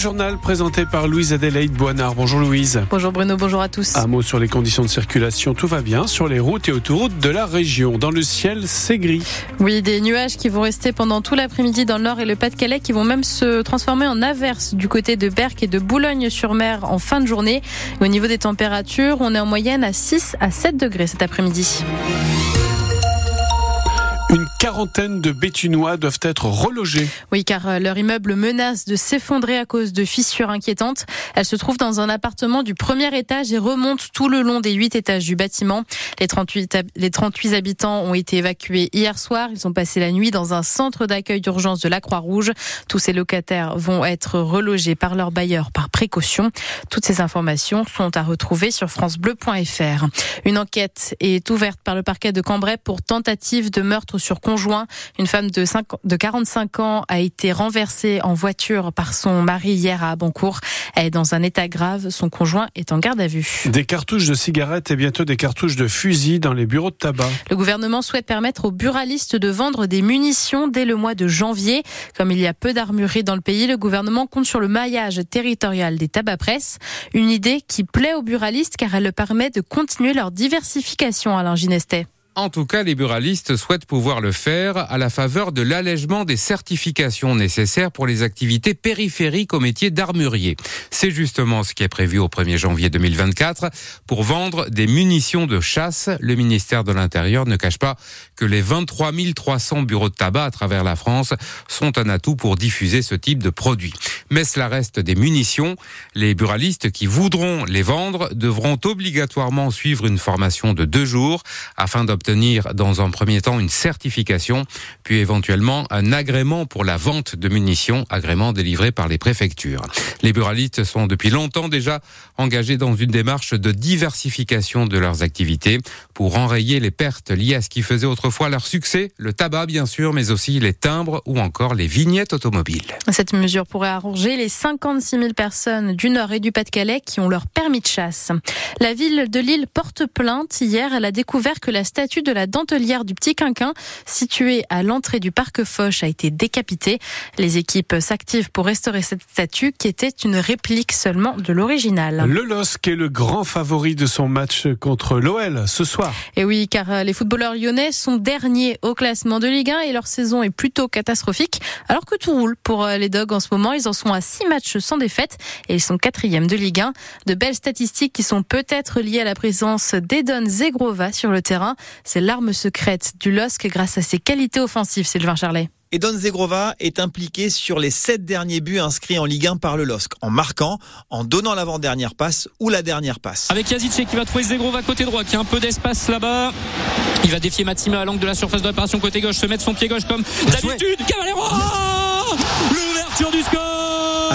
journal présenté par Louise Adélaïde Boinard. Bonjour Louise. Bonjour Bruno, bonjour à tous. Un mot sur les conditions de circulation. Tout va bien sur les routes et autoroutes de la région. Dans le ciel, c'est gris. Oui, des nuages qui vont rester pendant tout l'après-midi dans le nord et le Pas-de-Calais qui vont même se transformer en averse du côté de Berck et de Boulogne-sur-Mer en fin de journée. au niveau des températures, on est en moyenne à 6 à 7 degrés cet après-midi. Une quarantaine de Bétunois doivent être relogés. Oui, car euh, leur immeuble menace de s'effondrer à cause de fissures inquiétantes. Elle se trouve dans un appartement du premier étage et remonte tout le long des huit étages du bâtiment. Les 38, les 38 habitants ont été évacués hier soir. Ils ont passé la nuit dans un centre d'accueil d'urgence de la Croix-Rouge. Tous ces locataires vont être relogés par leur bailleur par précaution. Toutes ces informations sont à retrouver sur francebleu.fr. Une enquête est ouverte par le parquet de Cambrai pour tentative de meurtre sur conjoint. Une femme de, 5, de 45 ans a été renversée en voiture par son mari hier à Abancourt. Elle est dans un état grave. Son conjoint est en garde à vue. Des cartouches de cigarettes et bientôt des cartouches de fusil dans les bureaux de tabac. Le gouvernement souhaite permettre aux buralistes de vendre des munitions dès le mois de janvier. Comme il y a peu d'armureries dans le pays, le gouvernement compte sur le maillage territorial des tabac presse. Une idée qui plaît aux buralistes car elle leur permet de continuer leur diversification, Alain Ginestet. En tout cas, les buralistes souhaitent pouvoir le faire à la faveur de l'allègement des certifications nécessaires pour les activités périphériques au métier d'armurier. C'est justement ce qui est prévu au 1er janvier 2024 pour vendre des munitions de chasse. Le ministère de l'Intérieur ne cache pas que les 23 300 bureaux de tabac à travers la France sont un atout pour diffuser ce type de produits. Mais cela reste des munitions. Les buralistes qui voudront les vendre devront obligatoirement suivre une formation de deux jours afin d'obtenir obtenir dans un premier temps une certification, puis éventuellement un agrément pour la vente de munitions, agrément délivré par les préfectures. Les buralistes sont depuis longtemps déjà engagés dans une démarche de diversification de leurs activités pour enrayer les pertes liées à ce qui faisait autrefois leur succès, le tabac bien sûr, mais aussi les timbres ou encore les vignettes automobiles. Cette mesure pourrait arranger les 56 000 personnes du Nord et du Pas-de-Calais qui ont leur permis de chasse. La ville de Lille porte plainte. Hier, elle a découvert que la statue de la dentelière du Petit Quinquin, située à l'entrée du parc Foch, a été décapitée. Les équipes s'activent pour restaurer cette statue qui était une réplique seulement de l'original. Le LOSC est le grand favori de son match contre l'OL ce soir. Et oui, car les footballeurs lyonnais sont derniers au classement de Ligue 1 et leur saison est plutôt catastrophique. Alors que tout roule pour les Dogs en ce moment, ils en sont à 6 matchs sans défaite et ils sont quatrièmes de Ligue 1. De belles statistiques qui sont peut-être liées à la présence d'Edon Zegrova sur le terrain. C'est l'arme secrète du LOSC grâce à ses qualités offensives, Sylvain Charlet. Et Don Zegrova est impliqué sur les sept derniers buts inscrits en Ligue 1 par le LOSC, en marquant, en donnant l'avant-dernière passe ou la dernière passe. Avec Yazice qui va trouver Zegrova côté droit, qui a un peu d'espace là-bas. Il va défier Matima à l'angle de la surface de réparation côté gauche, se mettre son pied gauche comme d'habitude. Cavallero L'ouverture du score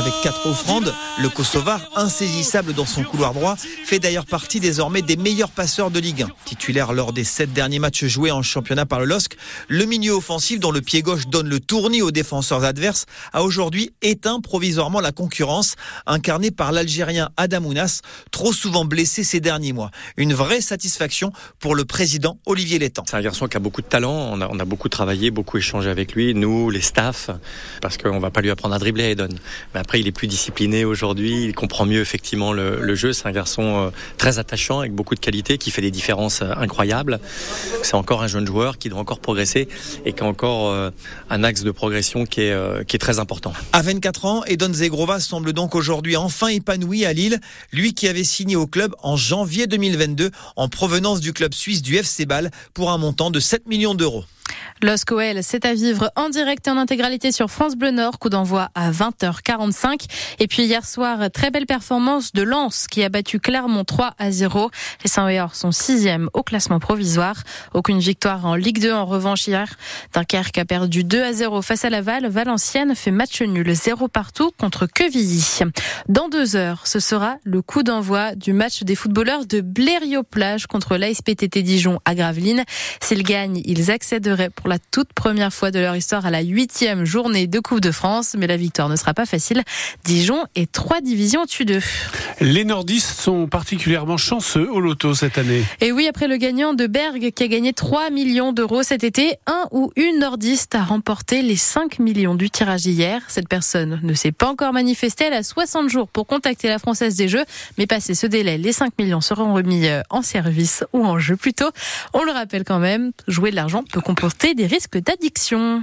avec quatre offrandes, le Kosovar, insaisissable dans son couloir droit, fait d'ailleurs partie désormais des meilleurs passeurs de Ligue 1. Titulaire lors des sept derniers matchs joués en championnat par le LOSC, le milieu offensif dont le pied gauche donne le tournis aux défenseurs adverses a aujourd'hui éteint provisoirement la concurrence, incarnée par l'Algérien Adamounas, trop souvent blessé ces derniers mois. Une vraie satisfaction pour le président Olivier Létang. C'est un garçon qui a beaucoup de talent, on a, beaucoup travaillé, beaucoup échangé avec lui, nous, les staffs, parce qu'on va pas lui apprendre à dribbler à il est plus discipliné aujourd'hui, il comprend mieux effectivement le, jeu. C'est un garçon euh, très attachant avec beaucoup de qualités qui fait des différences euh, incroyables. C'est encore un jeune joueur qui doit encore progresser et qui a encore euh, un axe de progression qui est, qui est très important. À 24 ans, Edon Zegrova semble donc aujourd'hui enfin épanoui à Lille, lui qui avait signé au club en janvier 2022 en provenance du club suisse du FC Bâle pour un montant de 7 millions d'euros. L'OSCOL, c'est à vivre en direct et en intégralité sur France Bleu Nord, coup d'envoi à 20h45. Et puis hier soir, très belle performance de Lens qui a battu Clermont 3 à 0. Les Saint-Oyer sont sixième au classement provisoire. Aucune victoire en Ligue 2 en revanche hier. Dunkerque a perdu 2 à 0 face à Laval. Valenciennes fait match nul 0 partout contre Quevilly. Dans deux heures, ce sera le coup d'envoi du match des footballeurs de Blériot-Plage contre l'ASPTT Dijon à Gravelines. S'ils gagnent, ils accèderaient pour la toute première fois de leur histoire à la huitième journée de Coupe de France. Mais la victoire ne sera pas facile. Dijon est trois divisions au-dessus d'eux. Les nordistes sont particulièrement chanceux au loto cette année. Et oui, après le gagnant de Berg qui a gagné 3 millions d'euros cet été, un ou une nordiste a remporté les 5 millions du tirage hier. Cette personne ne s'est pas encore manifestée. Elle a 60 jours pour contacter la Française des Jeux. Mais passé ce délai, les 5 millions seront remis euh, en service ou en jeu plutôt. On le rappelle quand même, jouer de l'argent peut comporter des risques d'addiction.